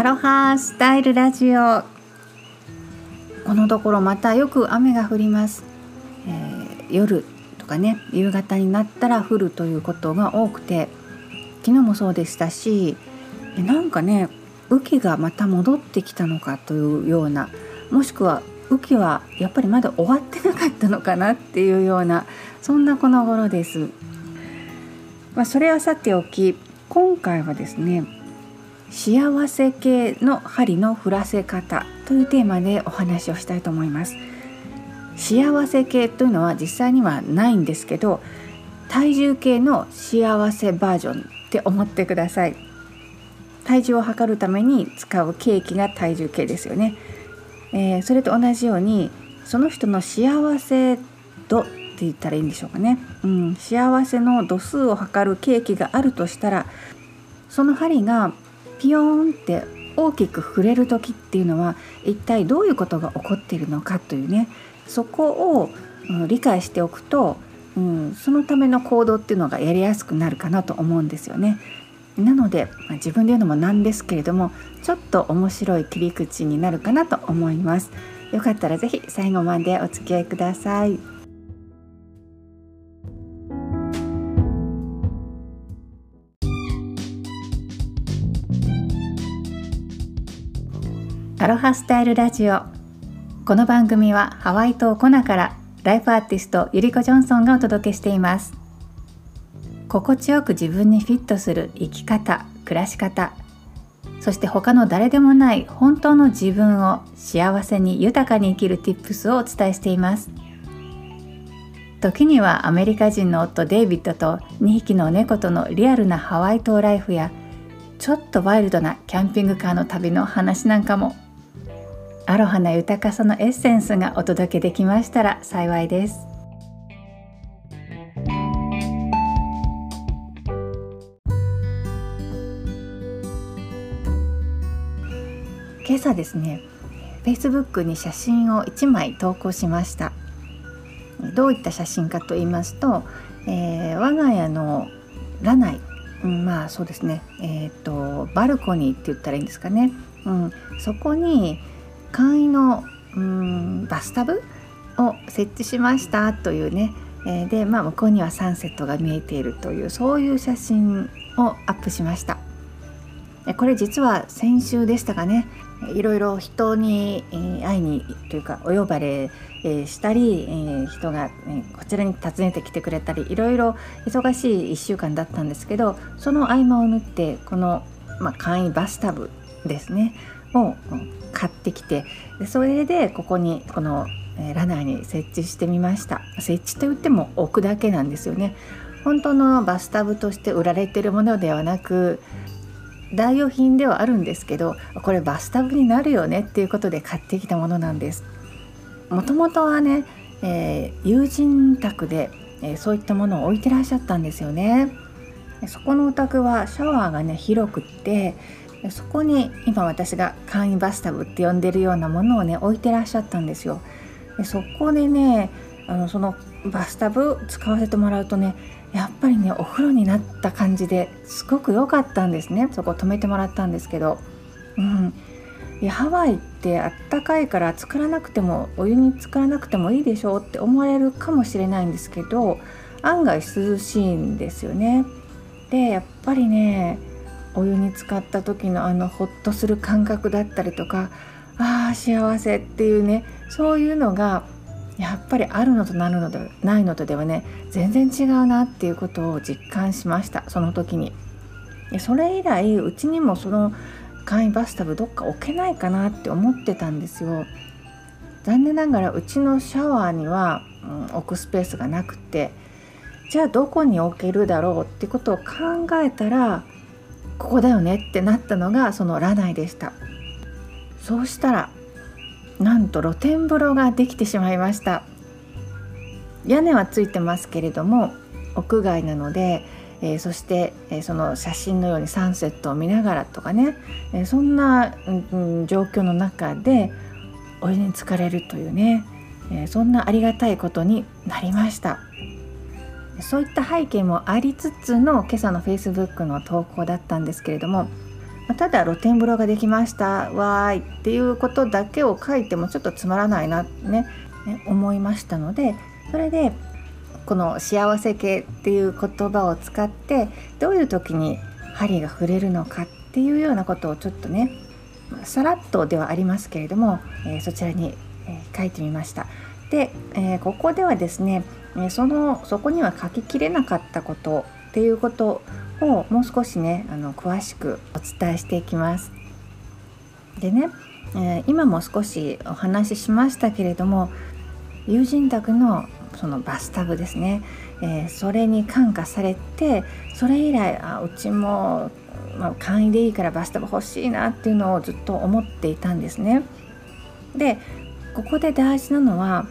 アロハスタイルラジオこのところまたよく雨が降ります、えー、夜とかね夕方になったら降るということが多くて昨日もそうでしたしなんかね雨季がまた戻ってきたのかというようなもしくは雨季はやっぱりまだ終わってなかったのかなっていうようなそんなこの頃です。まあ、それはさておき今回はですね幸せ系の針の振らせ方というテーマでお話をしたいと思います。幸せ系というのは実際にはないんですけど体重計の幸せバージョンって思ってください。体重を測るために使うケーキが体重計ですよね、えー、それと同じようにその人の幸せ度って言ったらいいんでしょうかね、うん、幸せの度数を測るケーキがあるとしたらその針がピヨーンって大きく触れる時っていうのは一体どういうことが起こっているのかというねそこを、うん、理解しておくと、うん、そのための行動っていうのがやりやすくなるかなと思うんですよね。なので、まあ、自分で言うのもなんですけれどもちょっと面白い切り口になるかなと思います。よかったら是非最後までお付き合いください。アロハスタイルラジオ。この番組はハワイ島コナからライフアーティストゆりこジョンソンがお届けしています。心地よく自分にフィットする生き方暮らし方そして他の誰でもない本当の自分を幸せに豊かに生きる Tips をお伝えしています。時にはアメリカ人の夫デイビッドと2匹の猫とのリアルなハワイ島ライフやちょっとワイルドなキャンピングカーの旅の話なんかもアロハな豊かさのエッセンスがお届けできましたら幸いです。今朝ですね Facebook に写真を1枚投稿しました。どういった写真かと言いますと、えー、我が家のラナイ、うん、まあそうですねえっ、ー、とバルコニーって言ったらいいんですかね、うん、そこに簡易のうんバスタブを設置しましたというね、えー、で、まあ、向こうにはサンセットが見えているというそういう写真をアップしました。これ実は先週でしたかね。いろいろ人に会いにというかお呼ばれしたり人がこちらに訪ねてきてくれたりいろいろ忙しい1週間だったんですけどその合間を縫ってこの、まあ、簡易バスタブですね。を買ってきてそれでここにこのラナーに設置してみました。設置といっても置くだけなんですよね。本当のバスタブとして売られてるものではなく代用品ではあるんですけどこれバスタブになるよねっていうことで買ってきたものなんです。もともとはね、えー、友人宅で、えー、そういったものを置いてらっしゃったんですよね。そこのお宅はシャワーがね広くってそこに今私が簡易バスタブって呼んでるようなものをね置いてらっしゃったんですよ。でそこでねあのそのバスタブ使わせてもらうとねやっぱりねお風呂になった感じですごく良かったんですねそこ止めてもらったんですけど、うん、ハワイってあったかいから作らなくてもお湯に浸からなくてもいいでしょうって思われるかもしれないんですけど案外涼しいんですよね。でやっぱりねお湯に浸かった時のあのホッとする感覚だったりとかああ幸せっていうねそういうのがやっぱりあるのとなるのでないのとではね全然違うなっていうことを実感しましたその時に。それ以来うちにもその簡易バスタブどっか置けないかなって思ってたんですよ。残念ながらうちのシャワーには、うん、置くスペースがなくてじゃあどこに置けるだろうってことを考えたらここだよねってなったのがそのラナイでしたそうしたらなんと露天風呂ができてしまいました屋根はついてますけれども屋外なので、えー、そして、えー、その写真のようにサンセットを見ながらとかね、えー、そんな、うん、状況の中でお湯に浸かれるというね、えそんなありがたいことになりました。そういった背景もありつつの今朝の Facebook の投稿だったんですけれどもただ露天風呂ができましたわーいっていうことだけを書いてもちょっとつまらないなねね思いましたのでそれでこの幸せ系っていう言葉を使ってどういう時に針が触れるのかっていうようなことをちょっとねさらっとではありますけれども、え、そちらに、え、書いてみました。で、えー、ここではですね、えそのそこには書ききれなかったことっていうことをもう少しねあの詳しくお伝えしていきます。でね、え今も少しお話ししましたけれども友人宅のそのバスタブですね、えー、それに感化されてそれ以来あうちも、まあ、簡易でいいからバスタブ欲しいなっていうのをずっと思っていたんですね。でここで大事なのは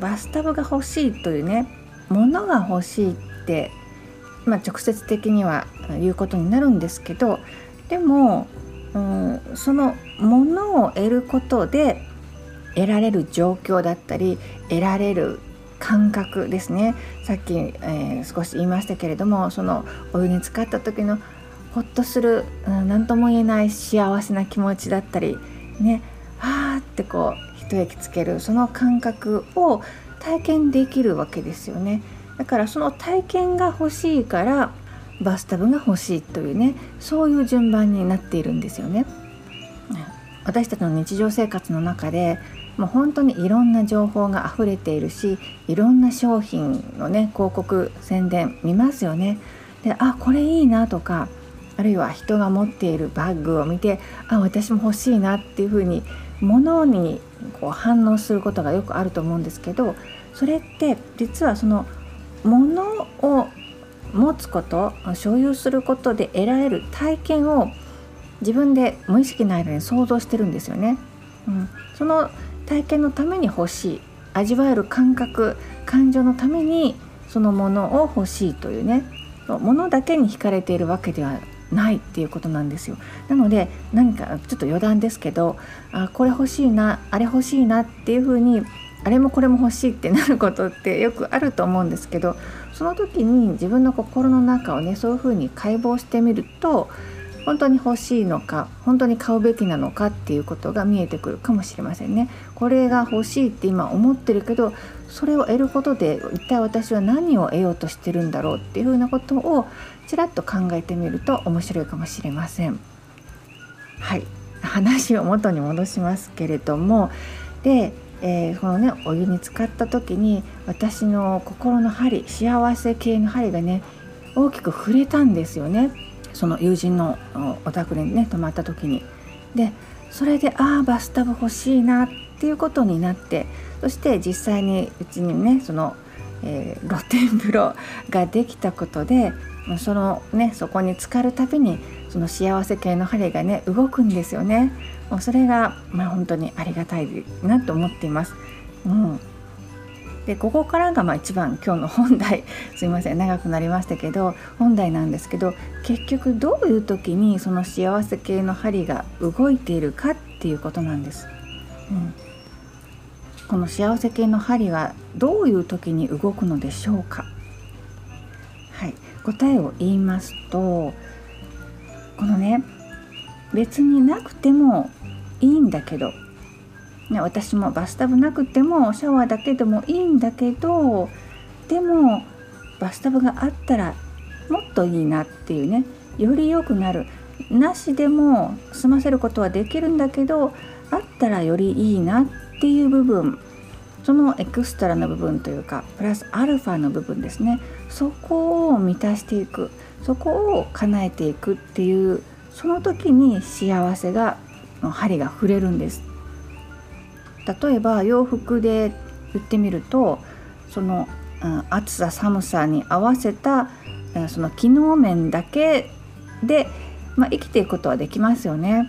バスタブが欲しいというね物が欲しいって、まあ、直接的には言うことになるんですけどでも、うん、その物を得ることで得られる状況だったり得られる感覚ですね。さっき、えー、少し言いましたけれどもそのお湯に浸かった時のほっとする何、うん、とも言えない幸せな気持ちだったりねあーってこう一息つけるその感覚を体験できるわけですよねだからその体験が欲しいからバスタブが欲しいというねそういう順番になっているんですよね私たちの日常生活の中でもう本当にいろんな情報が溢れているしいろんな商品のね広告宣伝見ますよね。であこれいいなとかあるいは人が持っているバッグを見てあ私も欲しいなっていうふうに物にこう反応することがよくあると思うんですけどそれって実はその物を持つこと所有することで得られる体験を自分で無意識の間に想像してるんですよね。うん、その体験のために欲しい味わえる感覚感情のためにそのものを欲しいというねものだけに惹かれているわけではないっていうことなんですよ。なので何かちょっと余談ですけどあこれ欲しいなあれ欲しいなっていうふうにあれもこれも欲しいってなることって よくあると思うんですけどその時に自分の心の中をねそういうふうに解剖してみると本当に欲しいのか本当に買うべきなのかっていうことが見えてくるかもしれませんね。これが欲しいって今思ってるけどそれを得ることで一体私は何を得ようとしてるんだろうっていうふうなことをちらっと考えてみると面白いかもしれません。はい話を元に戻しますけれどもで、えー、このねお湯に浸かった時に私の心の針幸せ系の針がね大きく触れたんですよね。その友人のお宅にね泊まった時に。でそれでああバスタブ欲しいなっていうことになってそして実際にうちにねその、えー、露天風呂ができたことでそのねそこに浸かるたびにその幸せ系の針がね動くんですよね。もうそれがまあ本当にありがたいなと思っています。うん。でここからがまあ一番今日の本題 すいません長くなりましたけど本題なんですけど結局どういう時にその幸せ系の針が動いているかっていうことなんです。うん、この幸せ系の針がどういう時に動くのでしょうか。はい、答えを言いますとこのね別になくてもいいんだけどね、私もバスタブなくてもシャワーだけでもいいんだけどでもバスタブがあったらもっといいなっていうねより良くなる。なしでも済ませることはできるんだけどあったらよりいいなっていう部分そのエクストラの部分というかプラスアルファの部分ですね。そこを満たしていく。そこを叶えていくっていうその時に幸せが針が触れるんです。例えば洋服で言ってみるとその、うん、暑さ寒さに合わせた、うん、その機能面だけで、まあ、生きていくことはできますよね。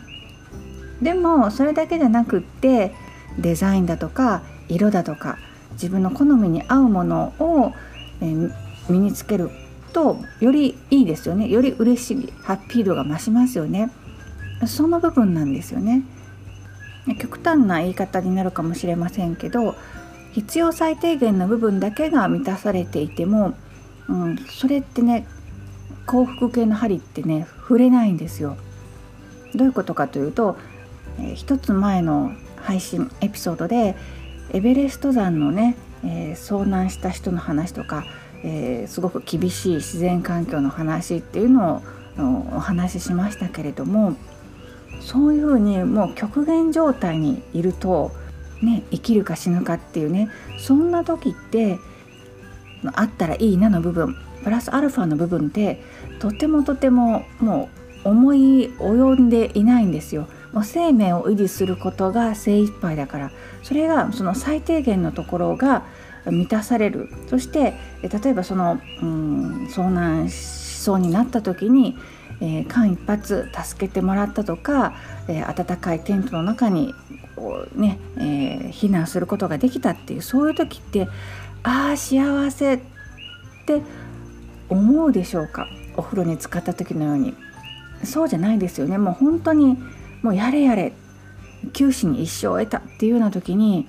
でもそれだけじゃなくってデザインだとか色だとか自分の好みに合うものを、えー、身につけるとよりいいですよねより嬉しいハッピー度が増しますよねその部分なんですよね。極端な言い方になるかもしれませんけど必要最低限の部分だけが満たされていても、うん、それってね幸福系の針ってね触れないんですよ。どういうことかというと、えー、一つ前の配信エピソードでエベレスト山のね、えー、遭難した人の話とか、えー、すごく厳しい自然環境の話っていうのをお話ししましたけれどもそういうふうにもう極限状態にいると、ね、生きるか死ぬかっていうねそんな時ってあったらいいなの部分プラスアルファの部分ってとてもとてももう思い及んでいないんですよ。もう生命を維持することが精一杯だからそれがその最低限のところが満たされるそして例えばその、うん、遭難しそうになった時に、えー、間一髪助けてもらったとか、えー、暖かいテントの中にこうね、えー、避難することができたっていうそういう時ってああ幸せって思うでしょうか？お風呂に浸かった時のように。そうじゃないですよね。もう本当にもうやれやれ九死に一生を得たっていうような時に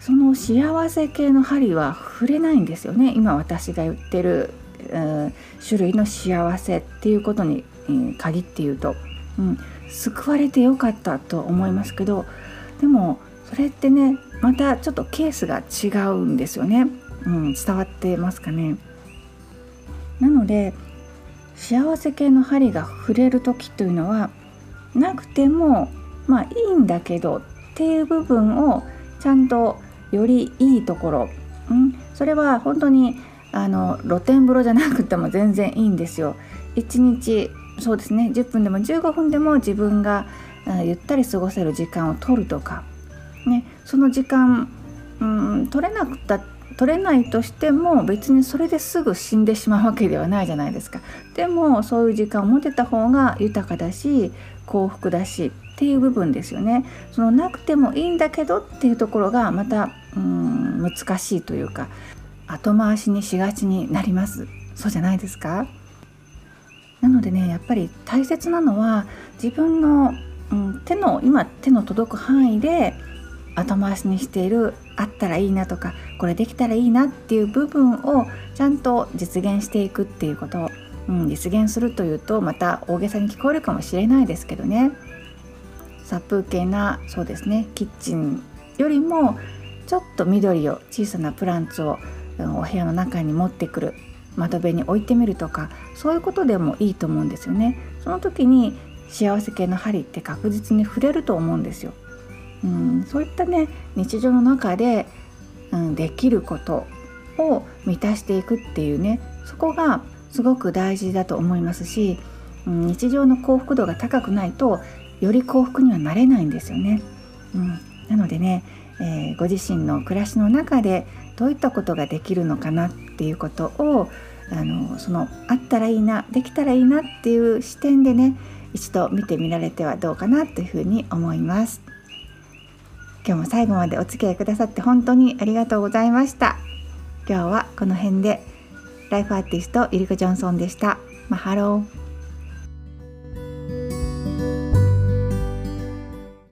その幸せ系の針は触れないんですよね。今私が言ってる、うん、種類の幸せっていうことに、うん、限って言うと、うん、救われてよかったと思いますけどでもそれってねまたちょっとケースが違うんですよね、うん、伝わってますかねなので幸せ系の針が触れる時というのはなくてもまあいいんだけどっていう部分をちゃんとよりいいところ、うん、それは本当にあの露天風呂じゃなくても全然いいんですよ。1日そうですね10分でも15分でも自分がゆったり過ごせる時間を取るとか、ね、その時間、うん、取れなくた取れないとしても別にそれですぐ死んでしまうわけではないじゃないですか。でもそういう時間を持てた方が豊かだし幸福だしっていう部分ですよね。そのなくてもいいんだけどっていうところがまたうん難しいというか後回しにしがちになります。そうじゃないですか？なのでねやっぱり大切なのは自分の、うん、手の今手の届く範囲で後回しにしているあったらいいなとかこれできたらいいなっていう部分をちゃんと実現していくっていうことうん、実現するというとまた大げさに聞こえるかもしれないですけどね。殺風景なそうですねキッチンよりもちょっと緑を小さなプランツをお部屋の中に持ってくる。窓辺に置いてみるとかそういうことでもいいと思うんですよねその時に幸せ系の針って確実に触れると思うんですよ、うん、そういったね日常の中で、うん、できることを満たしていくっていうねそこがすごく大事だと思いますし、うん、日常の幸福度が高くないとより幸福にはなれないんですよね。うん、なのでね、えー、ご自身の暮らしの中でどういったことができるのかなってていうことをあのそのあったらいいなできたらいいなっていう視点でね一度見てみられてはどうかなというふうに思います。今日も最後までお付き合いくださって本当にありがとうございました。今日はこの辺でライフアーティストイリコジョンソンでした。マハロー。